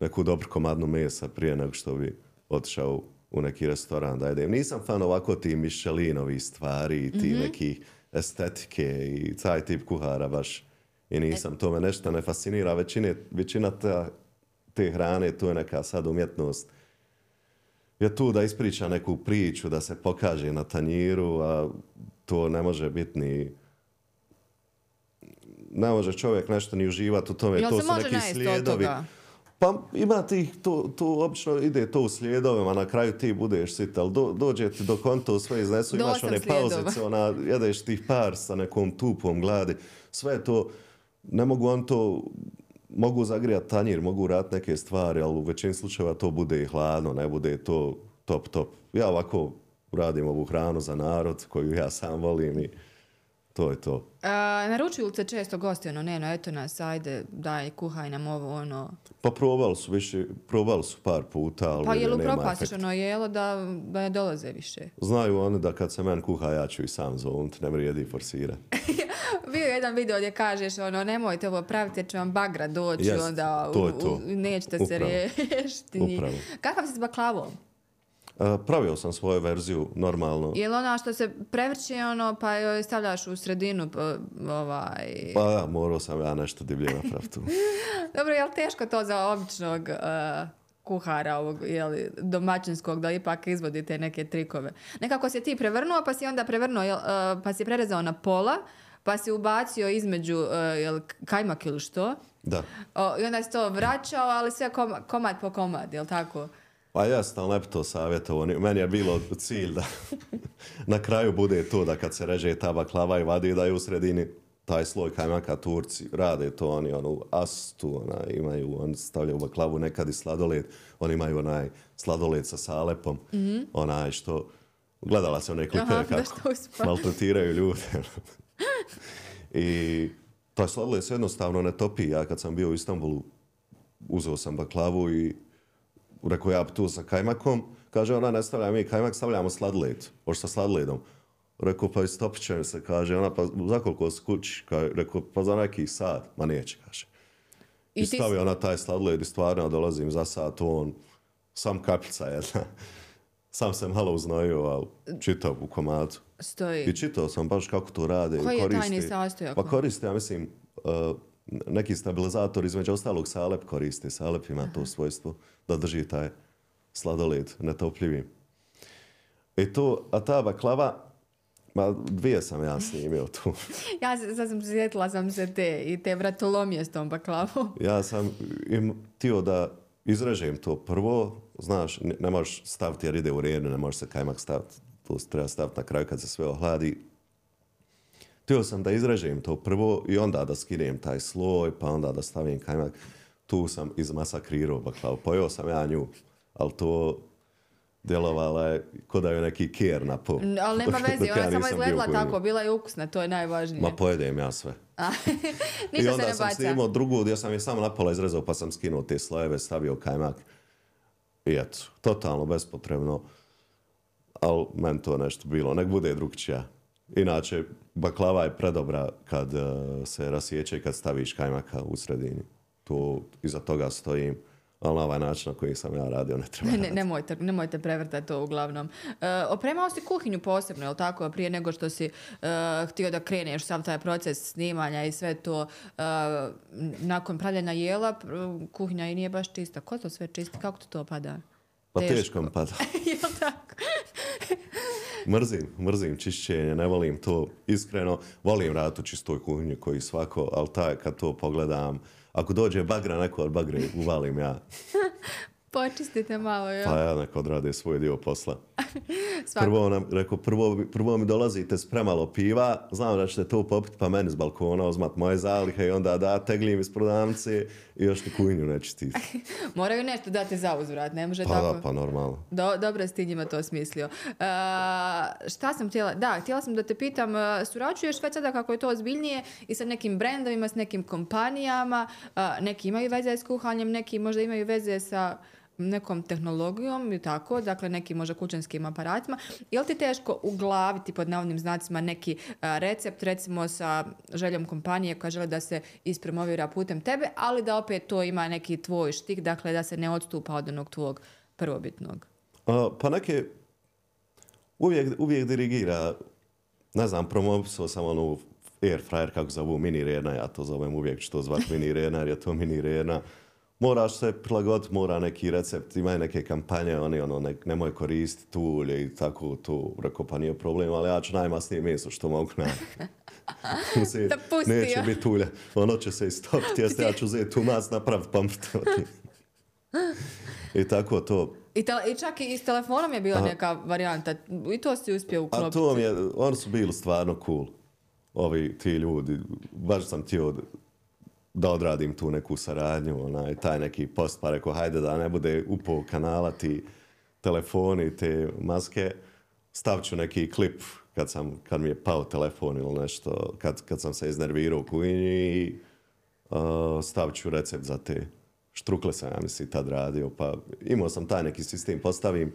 neku dobru komadnu mesa prije nego što bi otišao u neki restoran da jedem. Nisam fan ovako ti Michelinovih stvari i ti neki estetike i taj tip kuhara baš. I nisam, to me nešto ne fascinira. Većine, većina ta, te hrane, to je neka sad umjetnost. Je tu da ispriča neku priču, da se pokaže na tanjiru, a to ne može biti ni ne može čovjek nešto ni uživati u tome. Jel to se su neki slijedovi. toga? Pa ima tih, to, to obično ide to u slijedovima, na kraju ti budeš sit, ali do, dođe ti do konto sve iznesu, Do imaš one slijedova. pauzice, ona, jedeš tih par sa nekom tupom gladi, sve to, ne mogu on to, mogu zagrijati tanjir, mogu raditi neke stvari, ali u većini slučajeva to bude i hladno, ne bude to top, top. Ja ovako radim ovu hranu za narod koju ja sam volim i to je to. A, naručuju li se često gosti, ono, ne, no, eto nas, ajde, daj, kuhaj nam ovo, ono. Pa probali su više, probali su par puta, ali Pa jel nema upropastiš efekta. ono jelo da, da ne dolaze više? Znaju oni da kad se men kuha, ja ću i sam zovnut, ne vrijedi forsirati. Bio je jedan video gdje kažeš, ono, nemojte ovo praviti jer će vam bagra doći, Jest, onda u- to to. u- nećete se Upravo. riješiti. njih. Upravo. Kakav si s baklavom? E, pravio sam svoju verziju normalno. Je li ona što se prevrće, ono, pa joj stavljaš u sredinu, pa, ovaj... Pa ja, morao sam ja nešto divlje napraviti. Dobro, je li teško to za običnog uh, kuhara ovog, jeli, domaćinskog, da ipak izvodite neke trikove? Nekako si ti prevrnuo, pa si onda prevrnuo, jel, uh, pa si prerezao na pola, pa si ubacio između uh, jel, kajmak ili što, Da. o, i onda si to vraćao, ali sve kom, komad po komad, jel tako? Pa jeste, ali ne bi to savjetovao. Ni- Meni je bilo cilj da na kraju bude to da kad se reže ta baklava i vadi da je u sredini taj sloj kajmaka Turci rade to oni onu astu ona, imaju oni stavljaju u baklavu nekad i sladoled oni imaju onaj sladoled sa salepom onaj što gledala sam one klipeve Aha, kako maltretiraju ljude. I taj sladoled se jednostavno ne topi ja kad sam bio u Istanbulu uzeo sam baklavu i rekao ja tu sa kajmakom, kaže ona ne stavlja mi kajmak, stavljamo sladoled, hoće sa sladoledom. Rekao pa istopit će se, kaže ona pa za koliko si kući, kaže, rekao pa za neki sat, ma neće, kaže. I, I stavio ona taj sladoled i stvarno dolazim za sat, on sam kapljica jedna. Sam se malo uznojio, ali čitao u komadu. stoji. I čitao sam baš kako to rade. Koji je koristi, tajni sastojak? Pa koriste, ja mislim, uh, neki stabilizator, između ostalog salep koriste. Salep ima to svojstvo da drži taj sladoled netopljivi. I to, a ta baklava, ma dvije sam ja snimio tu. Ja sad sam sjetila sam se te i te vratolomije s tom baklavom. Ja sam im tio da izrežem to prvo, znaš, ne, ne možeš staviti jer ide u rijenu, ne možeš se kajmak staviti, to treba staviti na kraju kad se sve ohladi. Htio sam da izrežem to prvo i onda da skinem taj sloj, pa onda da stavim kajmak. Tu sam izmasakrirao baklavu. Pojeo sam ja nju, ali to djelovala je ko da je neki kjer na po. Ali nema veze, dok ja ona samo izgledala tako, bila je ukusna, to je najvažnije. Ma pojedem ja sve. I Ništa se onda ne sam baca. snimao drugu, gdje sam je samo napola izrezao, pa sam skinuo te slojeve, stavio kajmak. I eto, totalno bespotrebno. Ali meni to nešto bilo, nek bude drugčija. Inače, baklava je predobra kad eh, se rasjeće i kad staviš kajmaka u sredini. To, iza toga stojim. Ali na ovaj način na koji sam ja radio ne treba Ne, raditi. nemojte, nemojte prevrtati to uglavnom. E, opremao si kuhinju posebno, je li tako? Prije nego što si e, htio da kreneš sav taj proces snimanja i sve to. e, nakon pravljanja jela, kuhinja i nije baš čista. Ko to sve čisti? Kako ti to pada? Pa Teško. teško mi pada. je li tako? Mrzim, mrzim čišćenje, ne volim to iskreno. Volim raditi u čistoj kuhinji koji svako, ali taj kad to pogledam, ako dođe bagra, neko od bagre uvalim ja. Počistite malo, jo. Pa ja neko odrade svoj dio posla. Prvo, nam, rekao, prvo, prvo mi dolazite s premalo piva, znam da ćete to popiti, pa meni s balkona uzmat moje zalihe i onda da teglim iz prodavnice i još ni kujnju nečistiti. Moraju nešto dati za uzvrat, ne može Pa tako. da, pa normalno. Do, dobro si ti njima to smislio. Uh, šta sam htjela? Da, htjela sam da te pitam, uh, surađuješ već sada kako je to ozbiljnije i sa nekim brendovima, s nekim kompanijama, uh, neki imaju veze s kuhanjem, neki možda imaju veze sa nekom tehnologijom i tako, dakle neki možda kućanskim aparatima. Je li ti teško uglaviti pod navodnim znacima neki a, recept, recimo sa željom kompanije koja žele da se ispromovira putem tebe, ali da opet to ima neki tvoj štik, dakle da se ne odstupa od onog tvog prvobitnog? A, pa neke, uvijek, uvijek dirigira, ne znam, promovisao sam onu air fryer, kako zovu, mini rena, ja to zovem uvijek što to zvat mini rena, jer je to mini rena. Moraš se prilagoditi, mora neki recept, imaju neke kampanje, oni ono, ne, nemoj koristiti tu ulje i tako to, rekao pa nije problem, ali ja ću najmasnije meso što mogu na. Uzeti, Da pustio. Neće biti ulja, ono će se istopiti, jeste ja ću uzeti tu mas napraviti pamfletovati. I tako to, I, tele, I čak i s telefonom je bila neka varijanta. I to si uspio A uklopiti. to mi je, oni su bili stvarno cool. Ovi, ti ljudi, baš sam htio da odradim tu neku saradnju, onaj, taj neki post, pa rekao, hajde da ne bude upo kanala ti telefoni, te maske, stavit ću neki klip kad, sam, kad mi je pao telefon ili nešto, kad, kad sam se iznervirao u kuhinji i uh, stavit ću recept za te štrukle sam, ja mislim, tad radio, pa imao sam taj neki sistem, postavim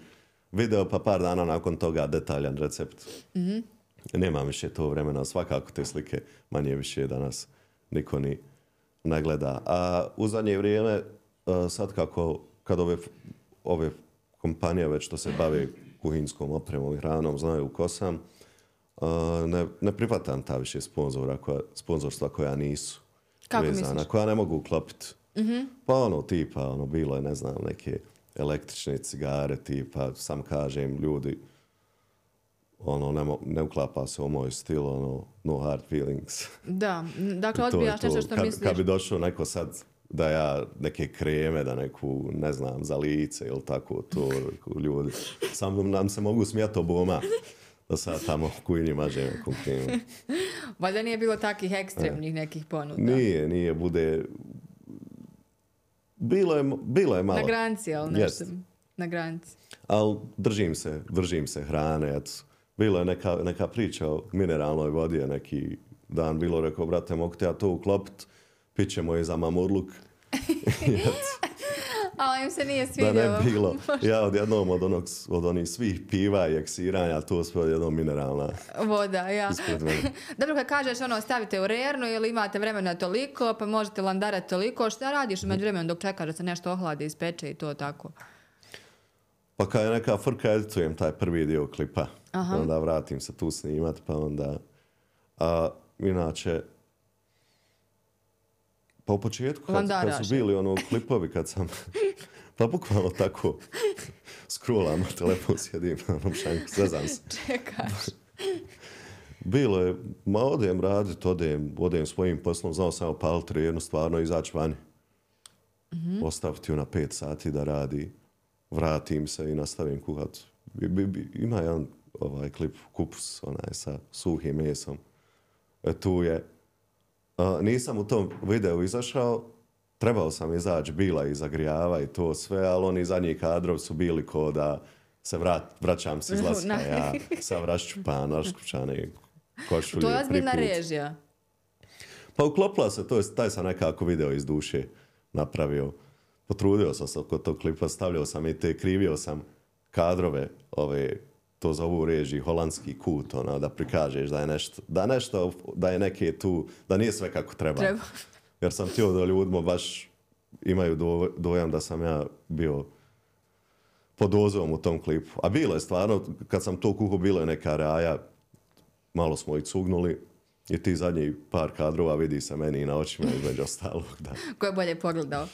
video, pa par dana nakon toga detaljan recept. Mm-hmm. Nemam više to vremena, svakako te slike manje više danas niko ni ne gleda. A u zadnje vrijeme, uh, sad kako, kad ove, ove kompanije već što se bave kuhinskom opremom i hranom, znaju ko sam, uh, ne, ne prihvatam ta više sponzora, koja, sponzorstva koja nisu Kako vezana, misliš? koja ne mogu uklopiti. Mm-hmm. Pa ono tipa, ono, bilo je, ne znam, neke električne cigare, tipa, sam kažem, ljudi, ono, ne, ne uklapa se u moj stil, ono, no hard feelings. Da, dakle odbijaš to. nešto što kad, misliš. Kad bi došao neko sad da ja neke kreme, da neku, ne znam, za lice ili tako, to ljudi. Samo nam se mogu smijati oboma. Da sad tamo kujnji mažem nekom kremu. Valjda nije bilo takih ekstremnih nekih ponuda. Nije, nije, bude... Bilo je, bilo je malo. Na granici, ali nešto. Na granici. Ali držim se, držim se hrane. Eto. Bilo je neka, neka priča o mineralnoj vodi, je neki dan bilo rekao, brate, mogu te ja to uklopit, pit ćemo je za mamurluk. Ali im se nije da svidjelo. ne bi bilo. Ja odjednom od, onog, od onih svih piva i eksiranja, to sve odjednom mineralna Voda, ja. Dobro, kad kažeš ono, stavite u rernu ili imate vremena toliko, pa možete landarati toliko, šta radiš u međuvremenu dok čekaš da se nešto ohladi, ispeče i to tako? Pa kad je neka frka, editujem taj prvi dio klipa. Aha. Onda vratim se tu snimat, pa onda... A, inače, pa u početku, kad, kad su bili ono klipovi, kad sam... pa bukvalno tako scrollam, telefon sjedim na onom šanku, zezam se. Čekaš. Bilo je, ma odem radit, odem, odem svojim poslom, znao sam opaliti jednu stvarno, izaći vani. Mm-hmm. Ostaviti ju na pet sati da radi, vratim se i nastavim kuhat. Ima jedan ovaj klip kupus, onaj sa suhim mesom. E, tu je. A, nisam u tom videu izašao, trebao sam izaći, bila i zagrijava i to sve, ali oni zadnji kadrovi su bili ko da se vrat, vraćam se izlaska, Na- ja sam raščupan, raščupčani, košulje, To je ozbiljna režija. Pa uklopila se, to je, taj sam nekako video iz duše napravio. Potrudio sam se kod tog klipa, stavljao sam i te, krivio sam kadrove, ove, to zovu režiji, holandski kut, ono, da prikažeš da je nešto, da nešto, da je neke tu, da nije sve kako treba. Treba. Jer sam htio da ljudima baš imaju do, dojam da sam ja bio pod dozom u tom klipu. A bilo je stvarno, kad sam to kuho, bilo je neka raja, malo smo i cugnuli i ti zadnji par kadrova vidi se meni i na očima između ostalog. Da. Ko je bolje pogledao?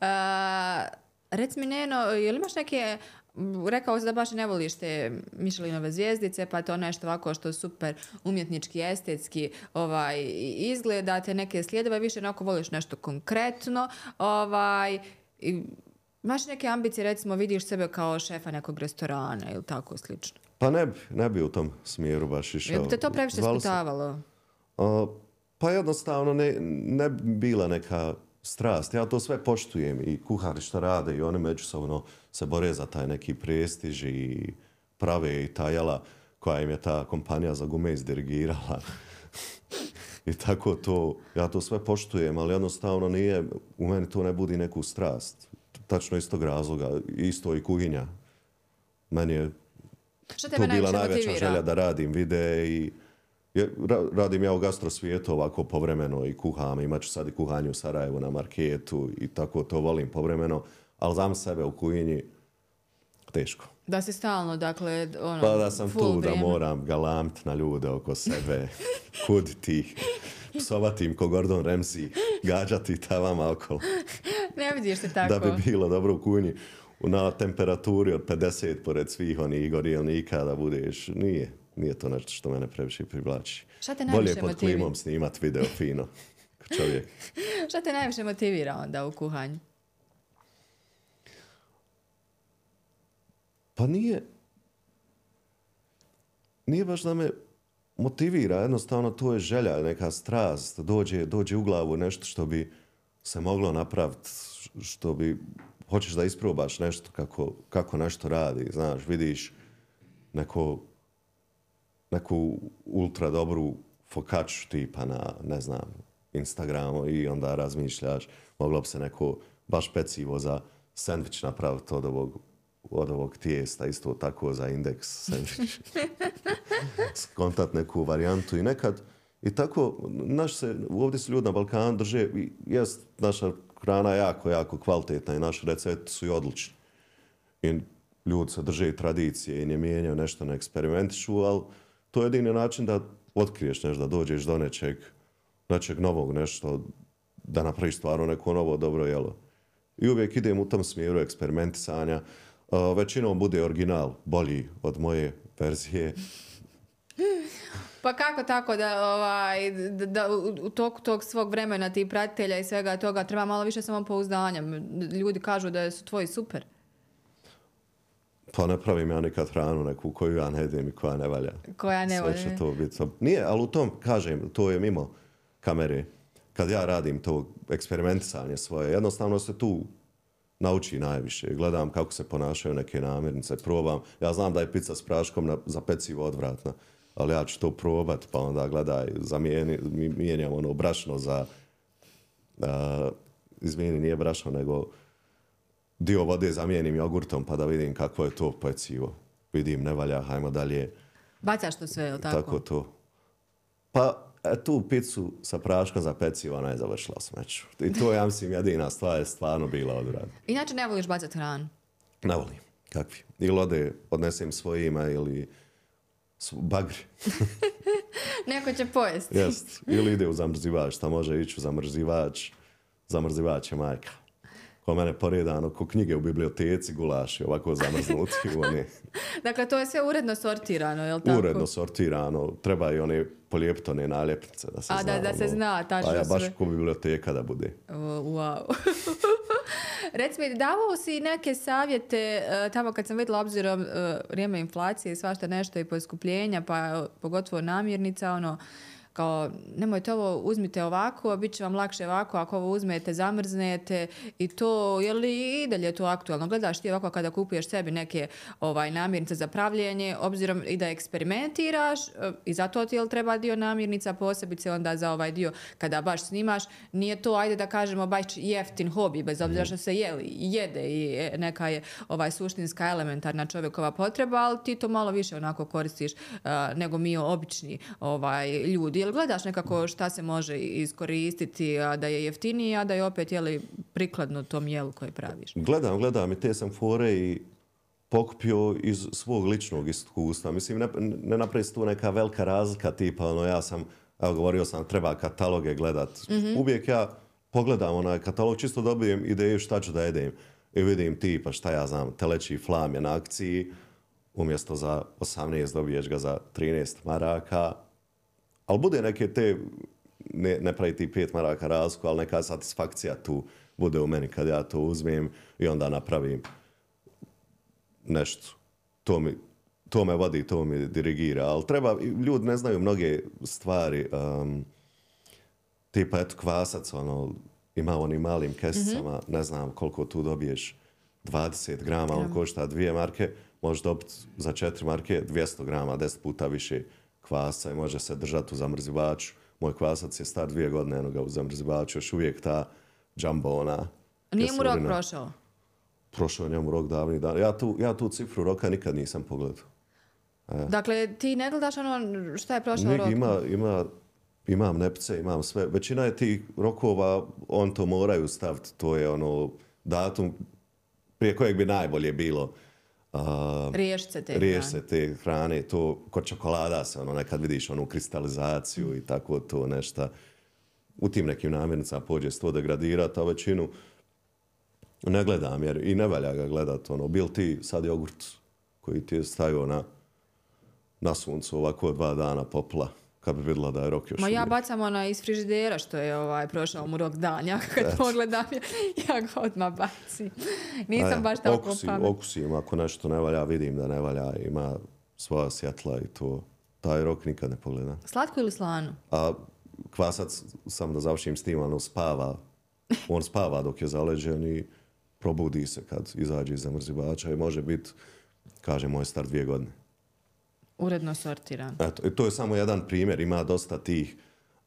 A, rec mi, Neno, je li imaš neke Rekao si da baš ne voliš te Michelinove zvijezdice, pa to nešto ovako što super umjetnički, estetski ovaj, izgleda, te neke slijedove, više onako voliš nešto konkretno. Ovaj, i Imaš neke ambicije, recimo vidiš sebe kao šefa nekog restorana ili tako slično? Pa ne bi, ne bi u tom smjeru baš išao. Jel bi te to previše sputavalo? A, pa jednostavno ne, ne bi bila neka strast. Ja to sve poštujem i kuhari što rade i oni međusobno se bore za taj neki prestiž i prave i ta jela koja im je ta kompanija za gume izdirigirala. I tako to, ja to sve poštujem, ali jednostavno nije, u meni to ne budi neku strast. Tačno iz tog razloga, isto i kuhinja. Meni je Šta tu tebe bila najveća motivira? želja da radim videe i je, ra, radim ja u gastrosvijetu ovako povremeno i kuham, imat ću sad i kuhanje u Sarajevu na marketu i tako to volim povremeno, ali znam sebe u kuhinji teško. Da si stalno, dakle, ono, Pa da sam tu da vrijeme. moram galamit na ljude oko sebe, kuditi ih, psovati im ko Gordon Ramsay, gađati tavama okolo. Ne vidiš se tako. da bi bilo dobro u kuhinji na temperaturi od 50 pored svih onih gorilnika da budeš, nije, nije to nešto što mene previše privlači. Šta te Bolje pod motivira? klimom snimat video fino. Čovjek. Šta te najviše motivira onda u kuhanju? Pa nije, nije baš da me motivira, jednostavno to je želja, neka strast, dođe, dođe u glavu nešto što bi se moglo napraviti, što bi, hoćeš da isprobaš nešto kako, kako nešto radi, znaš, vidiš neko, neku ultra dobru fokaču tipa na, ne znam, Instagramu i onda razmišljaš, moglo bi se neko baš pecivo za sandvič napraviti od ovog, od ovog tijesta, isto tako za indeks sandvič. Skontat neku varijantu i nekad i tako, naš se, ovdje su ljudi na Balkanu drže, i jest naša hrana jako, jako kvalitetna i naši recepti su i odlični. I ljudi se drže i tradicije i ne mijenjaju nešto, ne eksperimentišu, ali to je jedini način da otkriješ nešto, da dođeš do nečeg, nečeg novog, nešto, da napraviš stvarno neko novo dobro jelo. I uvijek idem u tom smjeru eksperimentisanja. Uh, većinom bude original bolji od moje verzije. Pa kako tako da, ovaj, da, da u- toku tog svog vremena ti pratitelja i svega toga treba malo više samopouzdanja. Ljudi kažu da su tvoji super. Pa ne pravim ja nikad hranu neku koju ja ne jedem i koja ne valja. Koja ne Sve volje. će to biti. Nije, ali u tom, kažem, to je mimo kamere. Kad ja radim to eksperimentisanje svoje, jednostavno se tu nauči najviše. Gledam kako se ponašaju neke namirnice, probam. Ja znam da je pizza s praškom na, za pecivo odvratna, ali ja ću to probat, pa onda gledaj, zamijeni, mi- mijenjam ono brašno za, a, izmijeni, nije brašno, nego dio vode zamijenim jogurtom pa da vidim kako je to pecivo. Vidim, ne valja, hajmo dalje. Bacaš to sve, je li tako? Tako to. Pa, e, tu picu sa praškom za pecivo, ona je završila u smeću. I to, ja mislim, jedina stvar je stvarno bila odradna. Inače ne voliš bacati hranu. Ne volim. Kakvi? Ili ode, odnesem svojima ili s- bagri. Neko će pojesti. Jest. Ili ide u zamrzivač, šta može ići u zamrzivač. Zamrzivač je majka. Ko mene poredano, ko knjige u biblioteci, gulaši, ovako zamrznuti. Oni, Dakle, to je sve uredno sortirano, je li tako? uredno sortirano. Treba i one polijeptone naljepnice da se A, zna. da- da se ono. zna tačno A ja baš sve. ko biblioteka da bude. O, Wow. Reci mi, davao si neke savjete e, tamo kad sam vidjela obzirom e, vrijeme inflacije i svašta nešto i poskupljenja, pa e, pogotovo namirnica, ono, kao nemojte ovo, uzmite ovako, bit će vam lakše ovako, ako ovo uzmete, zamrznete i to, je li i dalje to aktualno? Gledaš ti ovako kada kupuješ sebi neke ovaj, namirnice za pravljenje, obzirom i da eksperimentiraš e, i zato ti jel treba dio namirnica, posebice onda za ovaj dio kada baš snimaš, nije to, ajde da kažemo, baš jeftin hobi, bez obzira što se jeli, jede i e, neka je ovaj suštinska elementarna čovjekova potreba, ali ti to malo više onako koristiš a, nego mi obični ovaj, ljudi. Jel gledaš nekako šta se može iskoristiti, a da je jeftinije, a da je opet jeli, prikladno tom jelu koje praviš? Gledam, gledam i te sam fore i pokupio iz svog ličnog iskustva. Mislim, ne, ne napravi se tu neka velika razlika, tipa, ono, ja sam, evo, govorio sam, treba kataloge gledat. Uvijek ja pogledam onaj katalog, čisto dobijem ideju šta ću da jedem. I vidim tipa, šta ja znam, teleći flam je na akciji, umjesto za 18 dobiješ ga za 13 maraka, ali bude neke te, ne, ne pravi ti 5 maraka razliku, ali neka satisfakcija tu bude u meni kad ja to uzmem i onda napravim nešto. To, mi, to me vodi, to mi dirigira. Ali treba, ljudi ne znaju mnoge stvari. Um, tipa, eto, kvasac, ono, ima onim malim kesicama, mm-hmm. ne znam koliko tu dobiješ, 20 grama, on košta dvije marke, možeš dobiti za četiri marke 200 grama, 10 puta više kvasa i može se držati u zamrzivaču. Moj kvasac je star dvije godine, eno ga u zamrzivaču, još uvijek ta džambona. Nije mu rok prošao? Prošao je njemu rok davni dan. Ja tu, ja tu cifru roka nikad nisam pogledao. E. Dakle, ti ne gledaš ono šta je prošao rok? Ima, ima, imam nepce, imam sve. Većina je tih rokova, on to moraju staviti. To je ono datum prije kojeg bi najbolje bilo Uh, riješ se te riješ se te hrane. To, kod čokolada se ono, nekad vidiš onu kristalizaciju i tako to nešto. U tim nekim namirnicama pođe se to degradirati, a većinu ne gledam jer i ne valja ga gledat. Ono, bil ti sad jogurt koji ti je stavio na, na suncu ovako dva dana popla kad bi vidjela da je rok još Ma ja bacam ona iz frižidera što je ovaj, prošao mu rok dan. Ja kad pogledam, ja ga odmah bacim. Nisam ja, baš tako okusi, pamet. Okusim, ako nešto ne valja, vidim da ne valja. Ima svoja svjetla i to. Taj rok nikad ne pogleda. Slatko ili slano? A kvasac, sam da završim s tim, ono spava. On spava dok je zaleđen i probudi se kad izađe iz zamrzivača i može biti, kaže moj star dvije godine. Uredno sortiran. Eto, to je samo jedan primjer. Ima dosta tih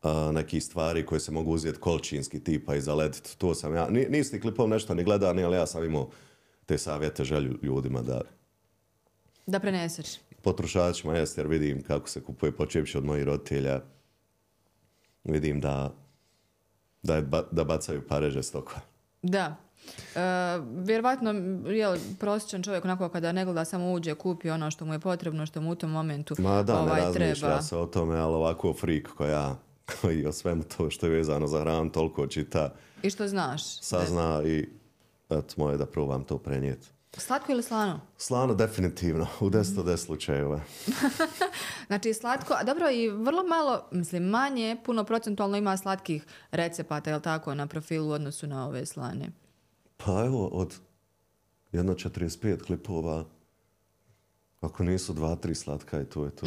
uh, nekih stvari koje se mogu uzeti kolčinski tipa i zalediti. To sam ja. Nisi klipom nešto ni gledani, ali ja sam imao te savjete želju ljudima da... Da preneseš. Potrošačima jest, jer vidim kako se kupuje počepši od mojih roditelja. Vidim da, da, je, da bacaju pareže stokova. Da. Uh, vjerovatno je prosječan čovjek onako kada ne gleda samo uđe, kupi ono što mu je potrebno, što mu u tom momentu Ma da, ovaj, ne razmišlja se o tome, ali ovako frik koja koji o svemu to što je vezano za hranu toliko čita. I što znaš. Sazna ne. i eto moje da probam to prenijeti. Slatko ili slano? Slano definitivno, u deset mm. des slučajeva. znači slatko, a dobro i vrlo malo, mislim manje, puno procentualno ima slatkih recepata, je tako, na profilu u odnosu na ove slane? Pa evo, od 1.45 klipova, ako nisu dva, tri slatka i to je to.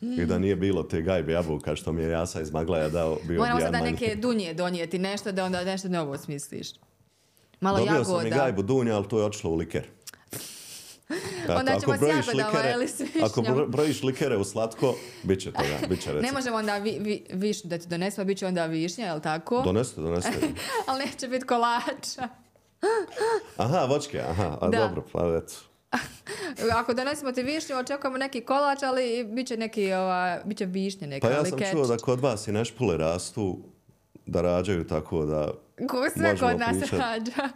I da nije bilo te gajbe jabuka što mi je Jasa iz Maglaja dao, bio Moramo sad da neke dunje donijeti nešto da onda nešto novo smisliš. Malo Dobio jagoda. sam i gajbu dunja, ali to je otišlo u liker. Eto, onda ćemo s jagodama, likere, ili s Ako brojiš likere u slatko, bit će toga, bit će recept. Ne možemo onda vi, vi, višnju da ti donesemo, bit će onda višnja, je li tako? Doneste, doneste. ali neće biti kolača. Aha, vočke, aha, a da. dobro, pa eto. Ako donesemo ti višnju, očekujemo neki kolač, ali bit će neki, ova, bit će višnje neka. Pa ja sam čuo da kod vas i nešpule rastu, da rađaju tako da Ko sve kod nas pričat. rađa.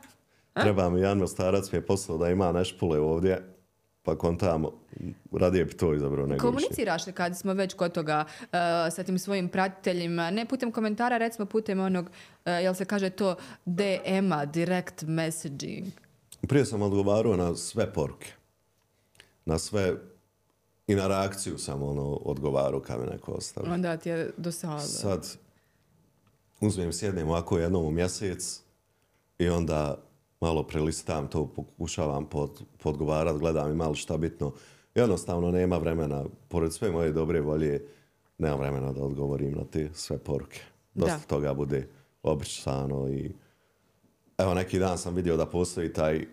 Treba mi, Jan Starac mi je poslao da ima nešpule ovdje, pa kontamo, radije bi to izabrao nego Komuniciraš li kad smo već kod toga uh, sa tim svojim pratiteljima, ne putem komentara, recimo putem onog, uh, jel se kaže to DM-a, direct messaging? Prije sam odgovarao na sve poruke. Na sve i na reakciju sam ono odgovarao kad me neko. Onda ti je dosadno. Sad uzmem sjednem ovako jednom u mjesec i onda malo prelistam to, pokušavam pod, podgovarat, gledam i malo šta bitno. Jednostavno nema vremena, pored sve moje dobre volje, nema vremena da odgovorim na te sve poruke. Dosta da. toga bude obričano i evo neki dan sam vidio da postoji taj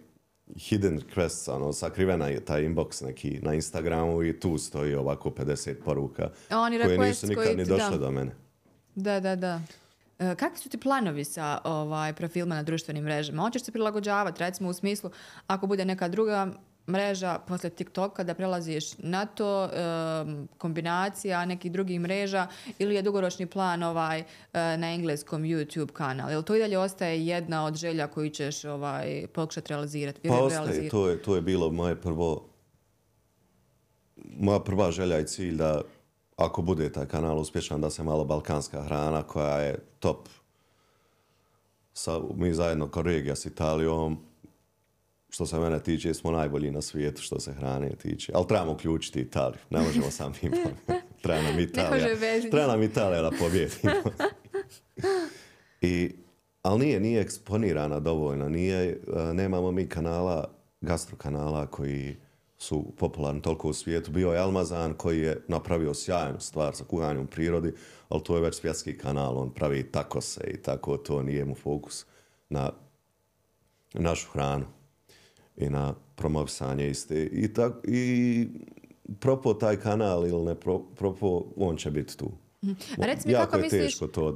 hidden request, ono, sakrivena je taj inbox neki na Instagramu i tu stoji ovako 50 poruka Oni koje nisu nikad ni došle da. do mene. Da, da, da. E, kakvi su ti planovi sa ovaj profilima na društvenim mrežama? Hoćeš se prilagođavati, recimo u smislu, ako bude neka druga mreža posle TikToka da prelaziš na to, um, kombinacija nekih drugih mreža ili je dugoročni plan ovaj uh, na engleskom YouTube kanal? Jel to i dalje ostaje jedna od želja koju ćeš ovaj, pokušati realizirati? Pa ostaje, to je, to je bilo moje prvo, moja prva želja i cilj da ako bude taj kanal uspješan, da se malo balkanska hrana koja je top sa, mi zajedno kao regija s Italijom, što se mene tiče, smo najbolji na svijetu što se hrane tiče. Ali trebamo uključiti Italiju. Ne možemo sam mi. Treba nam Italija. Treba nam Italija da pobjedimo. I, ali nije, nije eksponirana dovoljno. Nije, e, nemamo mi kanala, gastrokanala koji su popularni toliko u svijetu. Bio je Almazan koji je napravio sjajnu stvar sa kuhanjem u prirodi, ali to je već svjetski kanal, on pravi takose i tako, to nije mu fokus na našu hranu i na promovisanje iste. I, tak, i propo taj kanal ili ne pro, propo, on će biti tu. A reci mi jako kako je misliš, teško to. uh,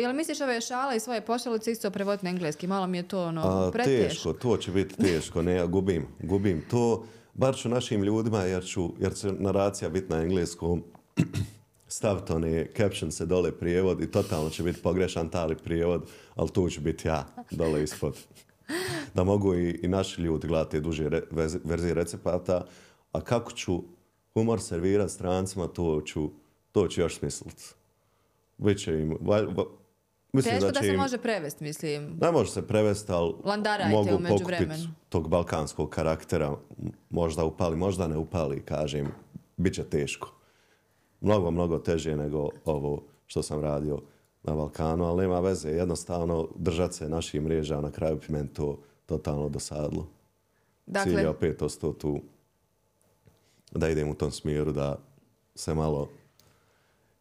jel misliš ove šale i svoje pošalice isto prevoditi na engleski? Malo mi je to ono, preteško. teško, to će biti teško, ne, ja gubim, gubim to, bar ću našim ljudima, jer, ću, jer će naracija biti na engleskom, staviti one caption se dole prijevod i totalno će biti pogrešan tali prijevod, ali tu ću biti ja dole ispod. Da mogu i, i naši ljudi gledati duže re, verzije recepata, a kako ću humor servirati strancima, to ću, to ću još smisliti. Biće im, mislim Teško da da se im, može prevesti, mislim. ne može se prevesti, ali Landarajte mogu pokupiti tog balkanskog karaktera. Možda upali, možda ne upali, kažem. Biće teško. Mnogo, mnogo teže nego ovo što sam radio na Balkanu, ali nema veze. Jednostavno, držat se naših mreža, na kraju bi meni to totalno dosadlo. Cilj je Dakle, opet ostao tu da idem u tom smjeru, da se malo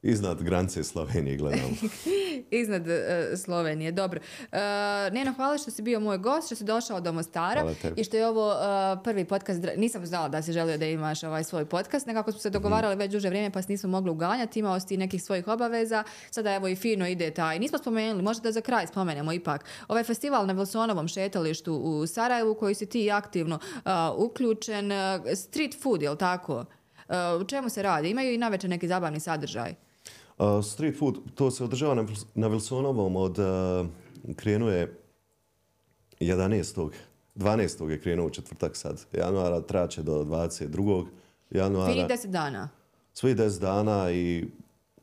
iznad granice Slovenije gledamo. iznad e, Slovenije. Dobro. Uh, Neno, hvala što si bio moj gost, što si došao do Mostara i što je ovo e, prvi podcast. Nisam znala da si želio da imaš ovaj svoj podcast, nekako smo se dogovarali već duže vrijeme pa se nismo mogli uganjati, imao si nekih svojih obaveza. Sada evo i fino ide taj. Nismo spomenuli, možda da za kraj spomenemo ipak. Ovaj festival na Wilsonovom šetalištu u Sarajevu koji si ti aktivno e, uključen. e, street food, je li tako? E, u čemu se radi? Imaju i naveče neki zabavni sadržaj. Uh, street food, to se održava na, na Wilsonovom od, uh, krenuo je 11. 12. je krenuo u četvrtak sad. Januara traće do 22. januara. Fini 10 dana. Svi 10 dana i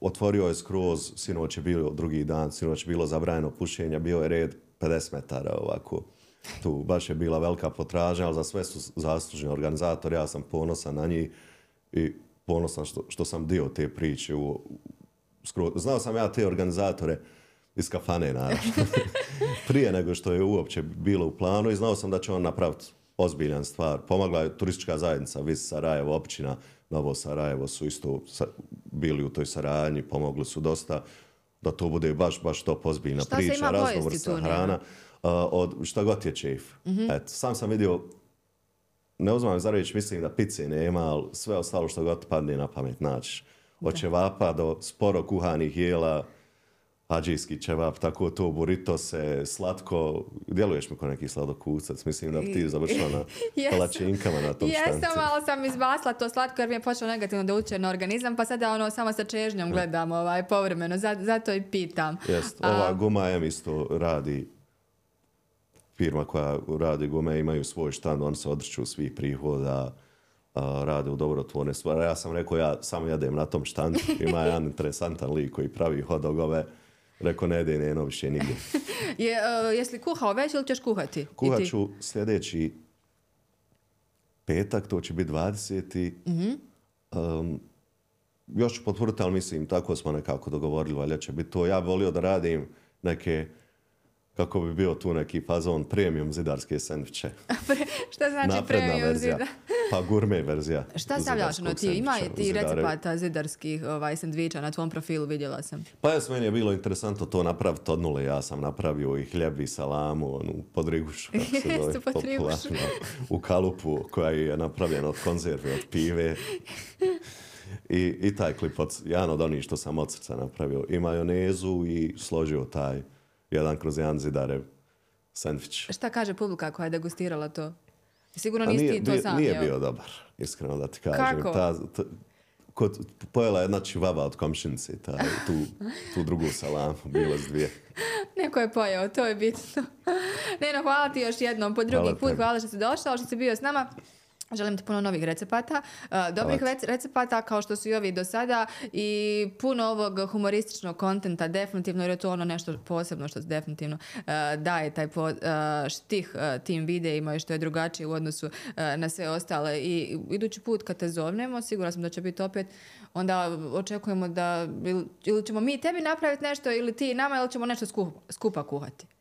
otvorio je skroz, sinoć je bilo drugi dan, sinoć je bilo zabranjeno pušenje, bio je red 50 metara ovako. Tu baš je bila velika potražnja, ali za sve su zaslužni organizatori, ja sam ponosan na njih i ponosan što, što sam dio te priče. U, skroz, znao sam ja te organizatore iz kafane, naravno. Prije nego što je uopće bilo u planu i znao sam da će on napraviti ozbiljan stvar. Pomogla je turistička zajednica Vis Sarajevo, općina Novo Sarajevo su isto sa, bili u toj saradnji, pomogli su dosta da to bude baš, baš to ozbiljna Šta se priča, tu, Nino? hrana, uh, od šta god je čef. Eto, sam sam vidio, ne uzmam za reći, mislim da pice nema, ali sve ostalo što god padne na pamet naći. Od ćevapa do sporo kuhanih jela, Ađijski ćevap, tako to, burrito se, slatko, djeluješ mi kao neki sladokucac, mislim da bi ti završila na Jesam. palačinkama na tom Jesam, štancu. malo sam izbasla to slatko jer mi je počelo negativno da utječe na organizam, pa sada ono samo sa čežnjom gledam ovaj, povremeno, Za- zato i pitam. Jest, A- ova guma M isto radi, firma koja radi gume imaju svoj štand, oni se odriču svih prihoda, a, rade u dobrotvorne stvari. Ja sam rekao, ja samo jedem na tom štandu. Ima jedan interesantan lik koji pravi hodogove. Rekao, ne ide njeno više nigdje. Je, uh, jesi li kuhao već ili ćeš kuhati? I Kuhat ti? ću sljedeći petak, to će biti 20. Um, još ću potvrditi, ali mislim, tako smo nekako dogovorili, valjda će biti to. Ja volio da radim neke, kako bi bio tu neki fazon, premium zidarske sendviče. Šta znači Napredna premium verzija. zida? Pa gurme verzija. Šta stavljaš zidarskog ti? Ima sendviča ti recepata zidarskih ovaj, sandviča na tvom profilu, vidjela sam. Pa jes, meni je bilo interesantno to napraviti od nule. Ja sam napravio i hljeb i salamu, onu podrigušu, kako se zove, popularno, u kalupu koja je napravljena od konzerve, od pive. I, I taj klip od, jedan od onih što sam od srca napravio. I majonezu i složio taj jedan kroz jedan zidare sandvič. Šta kaže publika koja je degustirala to? Sigurno nisi nije, ti to bio, sam nije bio dobar, iskreno da ti kažem. Kako? Ta, ta, kod, pojela jedna čivava od komšinice, taj, tu, tu drugu salamu, bilo s dvije. Neko je pojeo, to je bitno. Neno, hvala ti još jednom po drugi Hvala put. tebi. Hvala što si došao, što si bio s nama. Želim ti puno novih recepata, uh, dobrih Hvala recepata kao što su i ovi do sada i puno ovog humorističnog kontenta definitivno jer je to ono nešto posebno što definitivno uh, daje taj po, uh, štih uh, tim videima i što je drugačije u odnosu na sve ostale. I idući put kad te zovnemo, sigurno sam da će biti opet, onda očekujemo da ili, ili ćemo mi tebi napraviti nešto ili ti nama ili ćemo nešto skupa, skupa kuhati.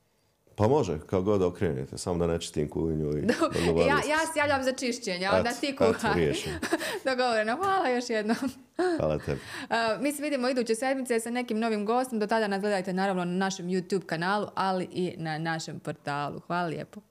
Pa može, kao god okrenete, samo da ne čitim kuhinju i... ja, ja se javljam za čišćenje, onda ti et, kuhaj. riješeno. Dogovoreno, hvala još jednom. Hvala tebi. Uh, mi se vidimo iduće sedmice sa nekim novim gostom. Do tada nas gledajte naravno na našem YouTube kanalu, ali i na našem portalu. Hvala lijepo.